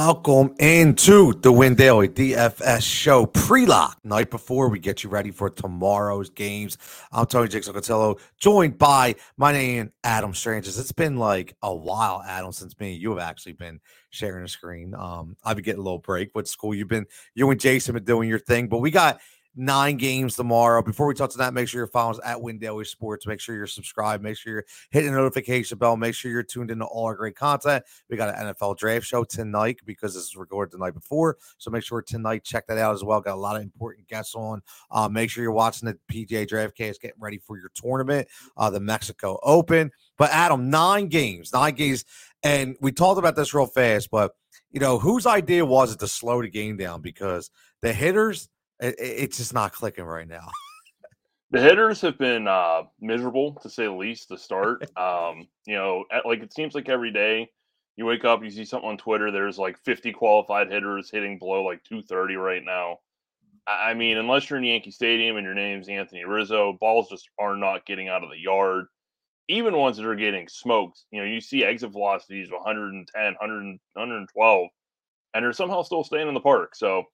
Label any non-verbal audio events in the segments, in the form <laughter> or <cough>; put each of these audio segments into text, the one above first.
Welcome into the Win Daily DFS show pre-lock night before we get you ready for tomorrow's games. I'm Tony Jigsaw Cutillo, joined by my name Adam Strangis. It's been like a while, Adam, since me you have actually been sharing a screen. Um, I've been getting a little break with school. You've been you and Jason been doing your thing, but we got nine games tomorrow. Before we talk to that, make sure you're following us at Win Sports. Make sure you're subscribed. Make sure you're hitting the notification bell. Make sure you're tuned into all our great content. We got an NFL draft show tonight because this is recorded the night before. So make sure tonight check that out as well. Got a lot of important guests on. Uh, make sure you're watching the PGA Draft Case, getting ready for your tournament, uh, the Mexico Open. But Adam, nine games, nine games, and we talked about this real fast. But you know, whose idea was it to slow the game down because the hitters it, it's just not clicking right now. the hitters have been uh, miserable to say the least to start. <laughs> Um, you know, at, like it seems like every day you wake up, you see something on Twitter. There's like 50 qualified hitters hitting below like 230 right now. I mean, unless you're in Yankee Stadium and your name's Anthony Rizzo, balls just are not getting out of the yard. Even ones that are getting smoked, you know, you see exit velocities of 110, 100, 112, and they're somehow still staying in the park. So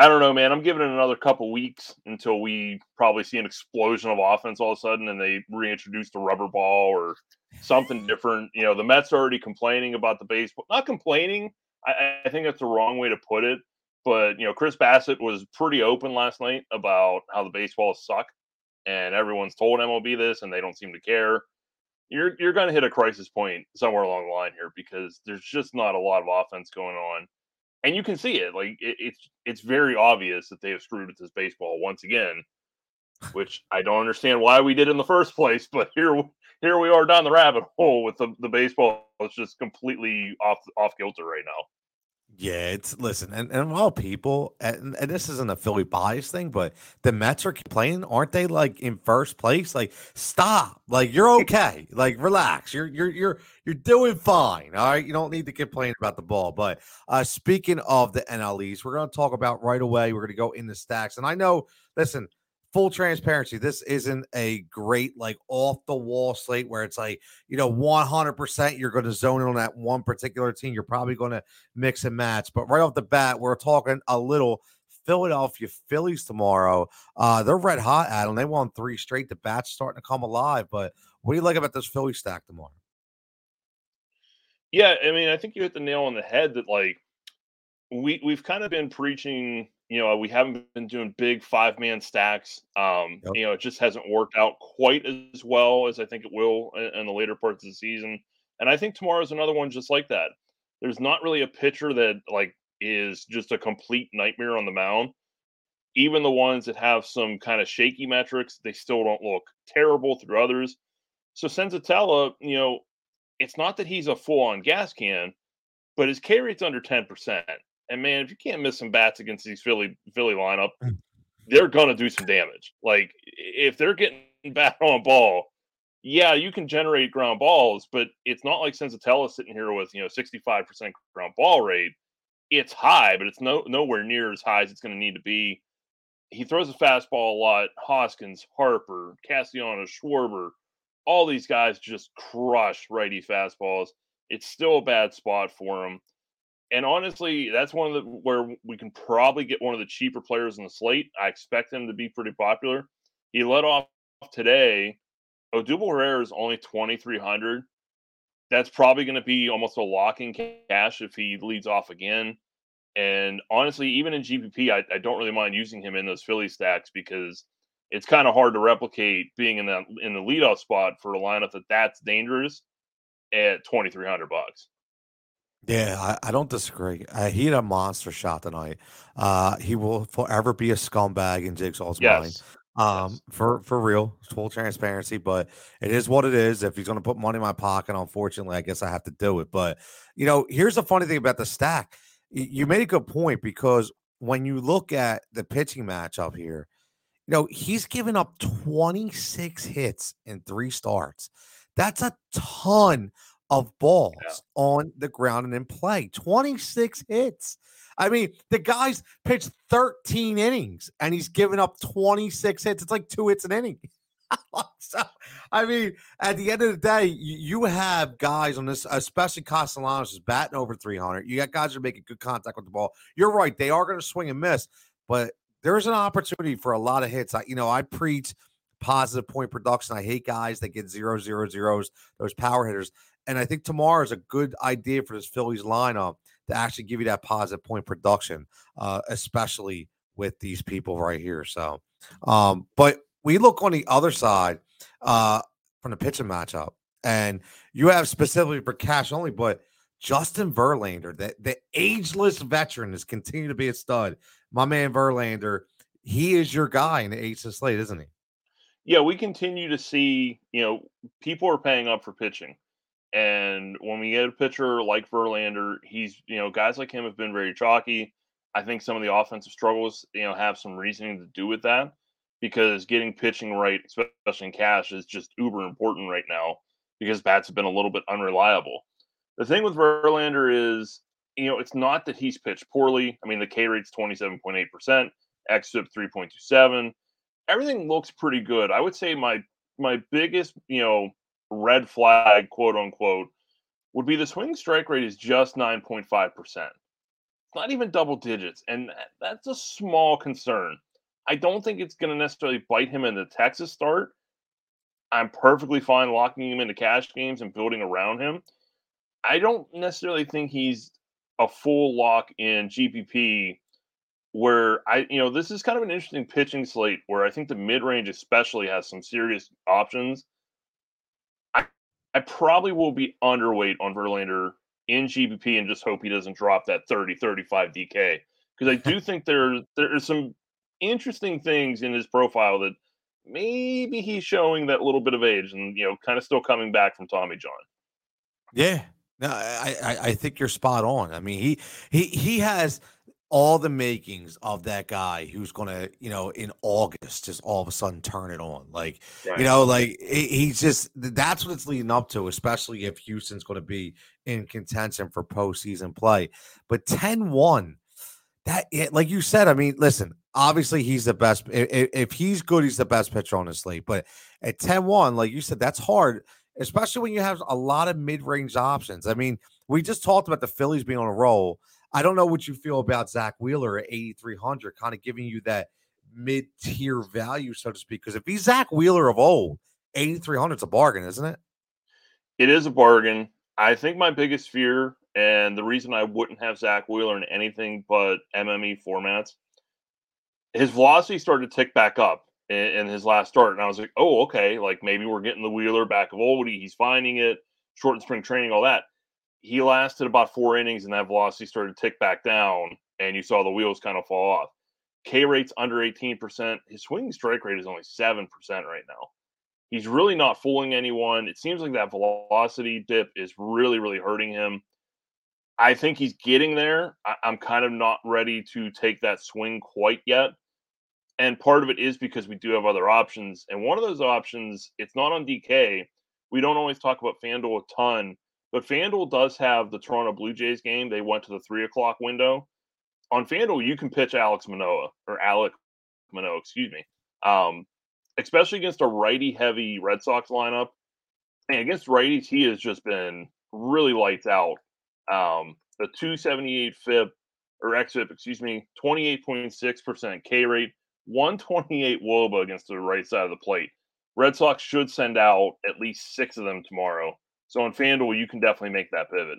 I don't know, man. I'm giving it another couple weeks until we probably see an explosion of offense all of a sudden and they reintroduce the rubber ball or something different. You know, the Mets are already complaining about the baseball. Not complaining. I, I think that's the wrong way to put it. But, you know, Chris Bassitt was pretty open last night about how the baseballs suck. And everyone's told MLB this and they don't seem to care. You're you're going to hit a crisis point somewhere along the line here because there's just not a lot of offense going on and you can see it. Like it, it's it's very obvious that they have screwed with this baseball once again, which I don't understand why we did in the first place. <laughs> But here here we are down the rabbit hole with the the baseball. It's just completely off off kilter right now. Yeah, it's listen, and, and all people, and, and this isn't a Philly bias thing, but the Mets are playing, aren't they? Like in first place, like stop, like you're <laughs> okay, like relax, you're you're you're you're doing fine, all right. You don't need to complain about the ball. But uh speaking of the NLEs, we're going to talk about right away. We're going to go in the stacks, and I know, listen, full transparency, this isn't a great like off the wall slate where it's like, you know, 100% you're going to zone in on that one particular team. You're probably going to mix and match. But right off the bat, we're talking a little Philadelphia Phillies tomorrow. Uh, they're red hot, Adam. They won three straight. The bat's starting to come alive. But what do you like about this Philly stack tomorrow? Yeah, I mean, I think you hit the nail on the head that like we we've kind of been preaching you know, we haven't been doing big five man stacks. Um, yep. You know, it just hasn't worked out quite as well as I think it will in, in the later parts of the season. And I think tomorrow's another one just like that. There's not really a pitcher that like is just a complete nightmare on the mound. Even the ones that have some kind of shaky metrics, they still don't look terrible through others. So Senzatela, you know, it's not that he's a full on gas can, but his K rate's under 10%. And man, if you can't miss some bats against these Philly Philly lineup, mm. they're gonna do some damage. Like if they're getting <laughs> bat on ball, yeah, you can generate ground balls, but it's not like Senzatela sitting here with you know 65% ground ball rate. It's high, but it's no nowhere near as high as it's going to need to be. He throws a fastball a lot. Hoskins, Harper, Castellanos, Schwarber, all these guys just crush righty fastballs. It's still a bad spot for him and honestly, that's one of the where we can probably get one of the cheaper players in the slate. I expect him to be pretty popular. He led off today. Odubel Herrera is only twenty three hundred. That's probably going to be almost a locking cash if he leads off again. And honestly, even in GPP, I, I don't really mind using him in those Philly stacks because it's kind of hard to replicate being in the in the leadoff spot for a lineup that that's dangerous at twenty three hundred bucks. Yeah, I, I don't disagree. Uh, he had a monster shot tonight. Uh, he will forever be a scumbag in Jigsaw's yes. mind. Um, yes. for for real, full transparency, but it is what it is. If he's going to put money in my pocket, unfortunately, I guess I have to do it. But you know, here's the funny thing about the stack. You made a good point because when you look at the pitching matchup here, you know he's given up 26 hits in three starts. That's a ton of balls yeah. on the ground and in play. 26 hits. I mean, the guy's pitched 13 innings and he's given up 26 hits. It's like two hits an inning. <laughs> so, I mean, at the end of the day, you, have guys on this, especially Castellanos is batting over 300. You got guys who are making good contact with the ball. You're right; they are going to swing and miss, but there's an opportunity for a lot of hits. I, you know, I preach positive point production. I hate guys that get zero zero zeros, those power hitters. And I think tomorrow is a good idea for this Phillies lineup to actually give you that positive point production, uh, especially with these people right here. So, um, but we look on the other side uh, from the pitching matchup, and you have specifically for cash only, but Justin Verlander, the, the ageless veteran, has continued to be a stud. My man Verlander, he is your guy in the eighth slate, isn't he? Yeah, we continue to see, you know, people are paying up for pitching. And when we get a pitcher like Verlander, he's, you know, guys like him have been very chalky. I think some of the offensive struggles, you know, have some reasoning to do with that because getting pitching right, especially in cash, is just uber important right now because bats have been a little bit unreliable. The thing with Verlander is, you know, it's not that he's pitched poorly. I mean, the K rate's 27.8%, xFIP 3.27. Everything looks pretty good. I would say my my biggest, you know, red flag, quote unquote, would be the swing strike rate is just 9.5%. It's Not even double digits. And that's a small concern. I don't think it's going to necessarily bite him in the Texas start. I'm perfectly fine locking him into cash games and building around him. I don't necessarily think he's a full lock in GPP where I, you know, this is kind of an interesting pitching slate where I think the mid range especially has some serious options. I, probably will be underweight on Verlander in GPP and just hope he doesn't drop that 30, 35 DK because I <laughs> do think there there are some interesting things in his profile that maybe he's showing that little bit of age and you know kind of still coming back from Tommy John. Yeah, no, I, I I think you're spot on. I mean he he he has all the makings of that guy who's going to, you know, in August, just all of a sudden turn it on. Like, right. you know, like he's just that's what it's leading up to, especially if Houston's going to be in contention for postseason play. But 10 1, that, like you said, I mean, listen, obviously he's the best. If, if he's good, he's the best pitcher on the slate. But at 10 1, like you said, that's hard, especially when you have a lot of mid range options. I mean, we just talked about the Phillies being on a roll. I don't know what you feel about Zack Wheeler at 8,300, kind of giving you that mid tier value, so to speak. Because if he's Zack Wheeler of old, 8,300 is a bargain, isn't it? It is a bargain. I think my biggest fear and the reason I wouldn't have Zack Wheeler in anything but MME formats, his velocity started to tick back up in, in his last start. And I was like, oh, okay, like maybe we're getting the Wheeler back of old. He's finding it, short and spring training, all that he lasted about four innings and that velocity started to tick back down and you saw the wheels kind of fall off. K rate's under 18%. His swinging strike rate is only 7% right now. He's really not fooling anyone. It seems like that velocity dip is really, really hurting him. I think he's getting there. I- I'm kind of not ready to take that swing quite yet. And part of it is because we do have other options. And one of those options, it's not on DK. We don't always talk about FanDuel a ton but FanDuel does have the Toronto Blue Jays game. They went to the three o'clock window. On FanDuel, you can pitch Alex Manoah or Alek Manoah, excuse me. Um, especially against a righty heavy Red Sox lineup. And against righties, he has just been really lights out. Um, the 278 FIP or XFIP, excuse me, 28.6% K rate, 128 WOBA against the right side of the plate. Red Sox should send out at least six of them tomorrow. So on FanDuel, you can definitely make that pivot.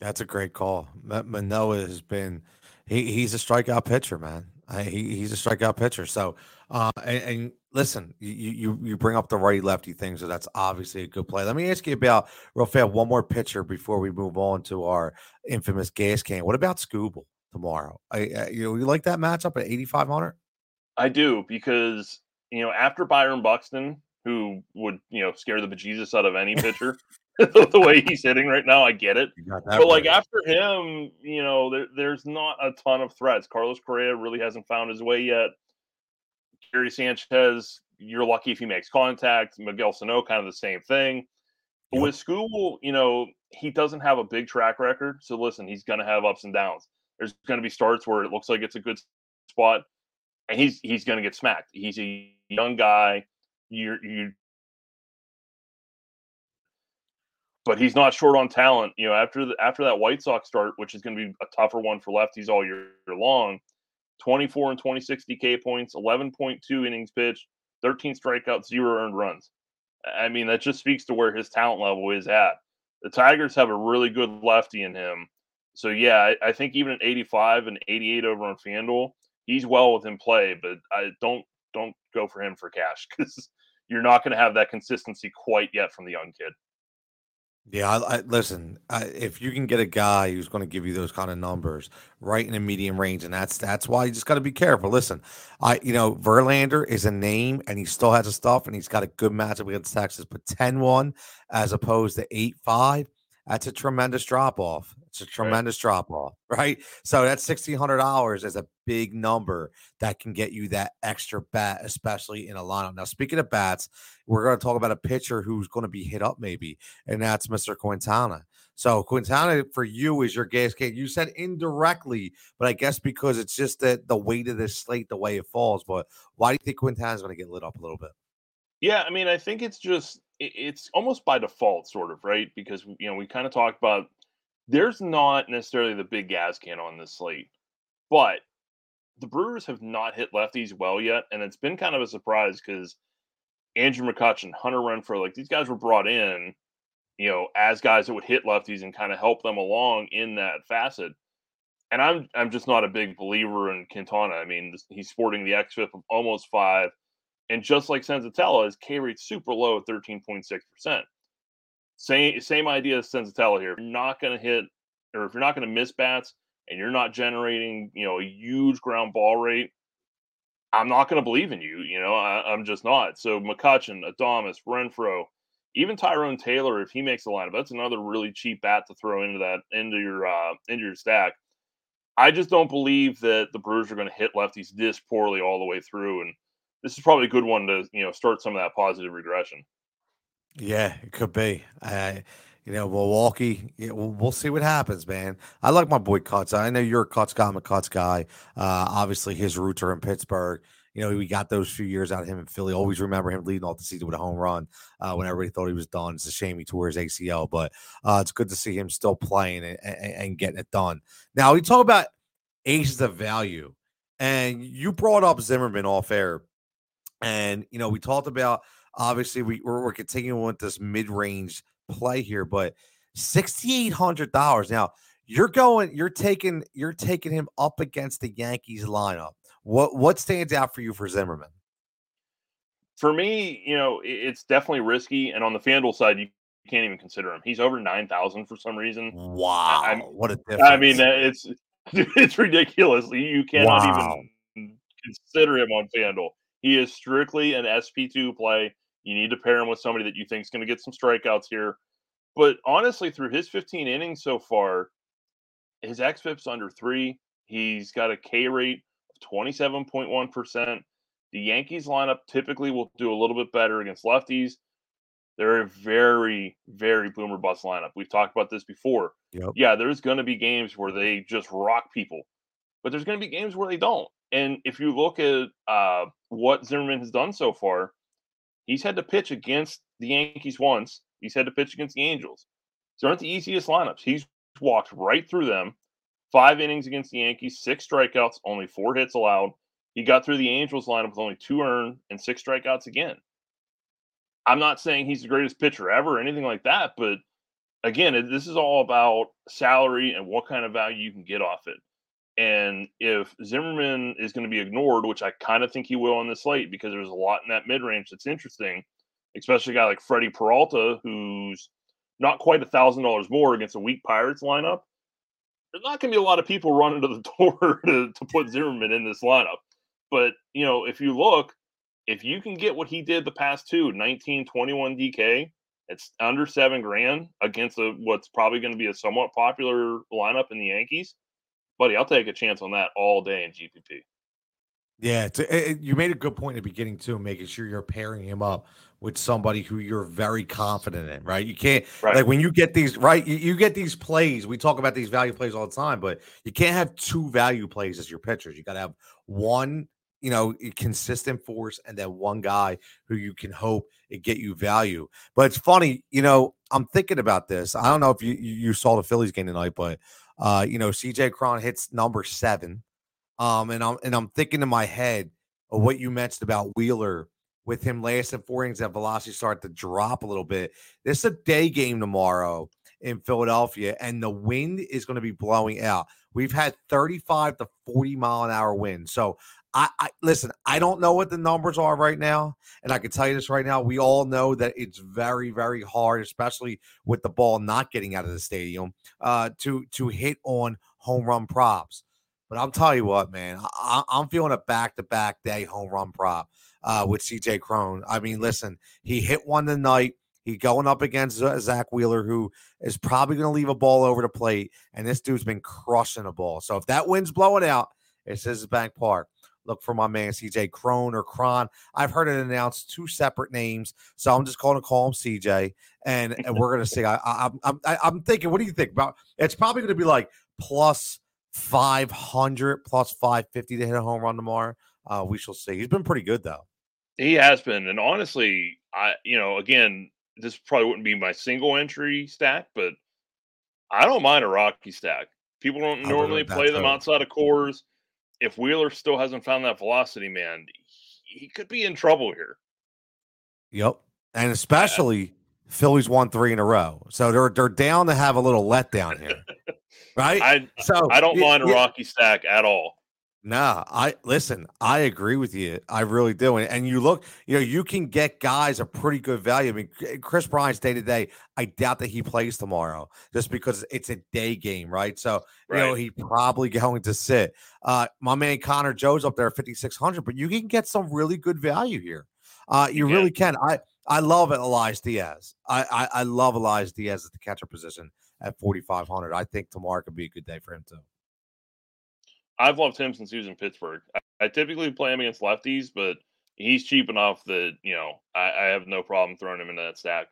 That's a great call. Manoah has been he, he's a strikeout pitcher, man. I, he, he's a strikeout pitcher. So uh, and, and, listen, you, you you bring up the righty lefty thing, so that's obviously a good play. Let me ask you about real fast one more pitcher before we move on to our infamous gas can. What about Skubal tomorrow? I, I you know you like that matchup at eighty five hundred? I do because you know after Byron Buxton, who would you know scare the bejesus out of any <laughs> pitcher. <laughs> the way he's hitting right now, I get it. But right. like after him, you know, there, there's not a ton of threats. Carlos Correa really hasn't found his way yet. Gary Sanchez, you're lucky if he makes contact. Miguel Sano, kind of the same thing. Yep. With Skubal, you know, he doesn't have a big track record. So listen, he's going to have ups and downs. There's going to be starts where it looks like it's a good spot, and he's he's going to get smacked. He's a young guy you're you but he's not short on talent. You know, after the, after that White Sox start, which is going to be a tougher one for lefties all year long, 24 and 26 DK points, 11.2 innings pitched, 13 strikeouts, zero earned runs. I mean, that just speaks to where his talent level is at. The Tigers have a really good lefty in him. So, yeah, I, I think even at 85 and 88 over on FanDuel, he's well within play, but I don't don't go for him for cash because you're not going to have that consistency quite yet from the young kid. Yeah, I, I listen. I, if you can get a guy who's going to give you those kind of numbers right in a medium range, and that's that's why you just got to be careful. Listen, I you know Verlander is a name, and he still has a stuff, and he's got a good matchup against Texas, but 10-1 as opposed to eight five. That's a tremendous drop off. It's a tremendous right. drop off, <laughs> right? So that sixteen hundred dollars is a big number that can get you that extra bat, especially in a lineup. Now, speaking of bats, we're going to talk about a pitcher who's going to be hit up maybe, and that's Mr. Quintana. So Quintana for you is your gas can. You said indirectly, but I guess because it's just that the weight of this slate, the way it falls. But why do you think Quintana's going to get lit up a little bit? Yeah, I mean, I think it's just it's almost by default, sort of, right? Because you know we kind of talked about there's not necessarily the big gas can on this slate, but the Brewers have not hit lefties well yet, and it's been kind of a surprise because Andrew McCutchen, Hunter Renfroe, like these guys were brought in, you know, as guys that would hit lefties and kind of help them along in that facet. And I'm I'm just not a big believer in Quintana. I mean, he's sporting the xFIP of almost five, and just like Senzatela, his K rate super low at 13.6 percent. Same same idea as Senzatela here. If you're not going to hit, or if you're not going to miss bats, and you're not generating, you know, a huge ground ball rate, I'm not going to believe in you. You know, I, am just not. So McCutchen, Adames, Renfroe, even Tyrone Taylor, if he makes the lineup, that's another really cheap bat to throw into that into your uh, into your stack. I just don't believe that the Brewers are going to hit lefties this poorly all the way through, and this is probably a good one to you know start some of that positive regression. Yeah, it could be. You know, Milwaukee. Yeah, we'll, we'll, see what happens, man. I like my boy Cuts. I know you're a Cuts guy. I'm a Cuts guy. Uh, obviously, his roots are in Pittsburgh. You know, we got those few years out of him in Philly. Always remember him leading off the season with a home run uh, when everybody thought he was done. It's a shame he tore his ACL, but uh, it's good to see him still playing and, and, and getting it done. Now, we talk about aces of value, and you brought up Zimmerman off air. And, you know, we talked about – Obviously, we, we're, we're continuing with this mid range play here, but sixty eight hundred dollars. Now you're going, you're taking, you're taking him up against the Yankees lineup. What what stands out for you for Zimmerman? For me, you know, it's definitely risky, and on the Fanduel side, you can't even consider him. He's over nine thousand for some reason. Wow, I, what a difference! I mean, uh, it's <laughs> it's ridiculous. You cannot wow. even consider him on Fanduel. He is strictly an SP2 play. You need to pair him with somebody that you think is going to get some strikeouts here. But honestly, through his 15 innings so far, his xFIP's under three. He's got a K rate of 27.1%. The Yankees lineup typically will do a little bit better against lefties. They're a very, very boomer bust lineup. We've talked about this before. Yep. Yeah, there's going to be games where they just rock people, but there's going to be games where they don't. And if you look at uh, what Zimmerman has done so far, he's had to pitch against the Yankees once. He's had to pitch against the Angels. These aren't the easiest lineups. He's walked right through them. Five innings against the Yankees, six strikeouts, only four hits allowed. He got through the Angels lineup with only two earned and six strikeouts again. I'm not saying he's the greatest pitcher ever or anything like that, but again, this is all about salary and what kind of value you can get off it. And if Zimmerman is going to be ignored, which I kind of think he will on this slate because there's a lot in that mid range that's interesting, especially a guy like Freddie Peralta, who's not quite a thousand dollars more against a weak Pirates lineup. There's not going to be a lot of people running to the <laughs> door to, to put Zimmerman in this lineup. But, you know, if you look, if you can get what he did the past two, 19, 21 DK, it's under seven grand against a, what's probably going to be a somewhat popular lineup in the Yankees buddy, I'll take a chance on that all day in GPP. Yeah, it, it, you made a good point at the beginning too, making sure you're pairing him up with somebody who you're very confident in, right? You can't right. like when you get these right, you, you, get these plays. We talk about these value plays all the time, but you can't have two value plays as your pitchers. You got to have one you know, consistent force, and then one guy who you can hope it get you value. But it's funny, you know, I'm thinking about this. I don't know if you you saw the Phillies game tonight, but uh, you know, CJ Cron hits number seven. Um, and I'm and I'm thinking in my head of what you mentioned about Wheeler with him last and four innings that velocity started to drop a little bit. This is a day game tomorrow in Philadelphia, and the wind is going to be blowing out. We've had 35 to 40 mile an hour wind. So I, I, listen, I don't know what the numbers are right now. And I can tell you this right now. We all know that it's very, very hard, especially with the ball not getting out of the stadium, uh, to to hit on home run props. But I'll tell you what, man, I, am feeling a back to back day home run prop uh, with CJ Crone. I mean, listen, he hit one tonight. He going up against Zack Wheeler, who is probably going to leave a ball over the plate. And this dude's been crushing the ball. So if that wind's blowing out, it says Bank Park. Look for my man CJ Crone or Cron. I've heard it announced two separate names, so I'm just going to call him CJ, and, and we're going to see. I, I, I'm I, I'm thinking. What do you think about? It's probably going to be like plus 500, plus 550 to hit a home run tomorrow. Uh, we shall see. He's been pretty good though. He has been, and honestly, I you know again this probably wouldn't be my single entry stack, but I don't mind a Rocky stack. People don't normally play them outside of Coors. If Wheeler still hasn't found that velocity, man, he could be in trouble here. Yep, and especially yeah. Phillies won three in a row, so they're they're down to have a little letdown here, <laughs> right? I so I don't mind a Rocky stack at all. Nah, I listen, I agree with you. I really do. And, and, you look, you know, you can get guys a pretty good value. I mean, Kris Bryant's day to day, I doubt that he plays tomorrow just because it's a day game, right? So, right. you know, he's probably going to sit. Uh, my man Connor Joe's up there at 5,600, but you can get some really good value here. Uh, you yeah. really can. I, I love it, Elias Diaz. I, I, I love Elias Diaz at the catcher position at 4,500. I think tomorrow could be a good day for him, too. I've loved him since he was in Pittsburgh. I, I, typically play him against lefties, but he's cheap enough that you know I, I have no problem throwing him into that stack.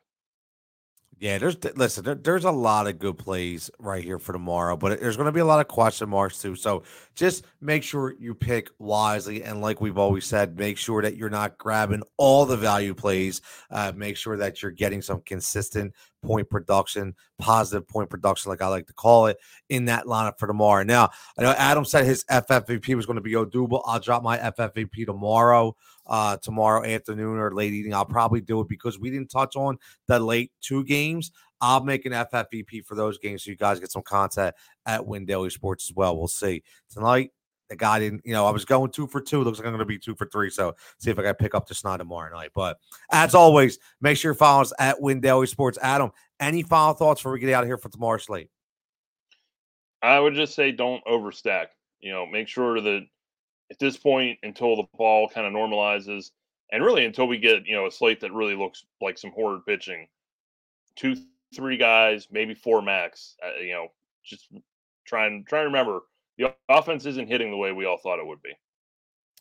Yeah, there's listen, there, there's a lot of good plays right here for tomorrow, but there's going to be a lot of question marks too. So just make sure you pick wisely, and like we've always said, make sure that you're not grabbing all the value plays. Uh, make sure that you're getting some consistent point production, positive point production, like I like to call it, in that lineup for tomorrow. Now, I know Adam said his FFVP was going to be Odubel. I'll drop my FFVP tomorrow uh, tomorrow afternoon or late evening. I'll probably do it because we didn't touch on the late two games. I'll make an FFVP for those games so you guys get some content at Win Daily Sports as well. We'll see. Tonight, the guy didn't, you know, I was going two for two. Looks like I'm going to be two for three. So see if I can pick up the snide tomorrow night. But as always, make sure you follow us at Win Sports. Adam, any final thoughts before we get out of here for tomorrow's slate? I would just say don't overstack. You know, make sure that at this point until the ball kind of normalizes, and really until we get you know a slate that really looks like some horrid pitching, two, three guys, maybe four max. Uh, you know, just try and try and remember the offense isn't hitting the way we all thought it would be.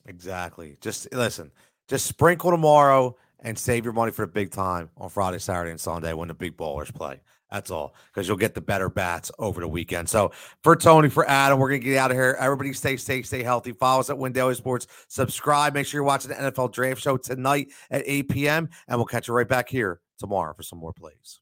Exactly. Just listen. Just sprinkle tomorrow and save your money for big time on Friday, Saturday, and Sunday when the big ballers play. That's all, because you'll get the better bats over the weekend. So for Tony, for Adam, we're gonna get out of here. Everybody stay safe, stay healthy. Follow us at Win Daily Sports. Subscribe. Make sure you're watching the NFL Draft Show tonight at 8 p.m. And we'll catch you right back here tomorrow for some more plays.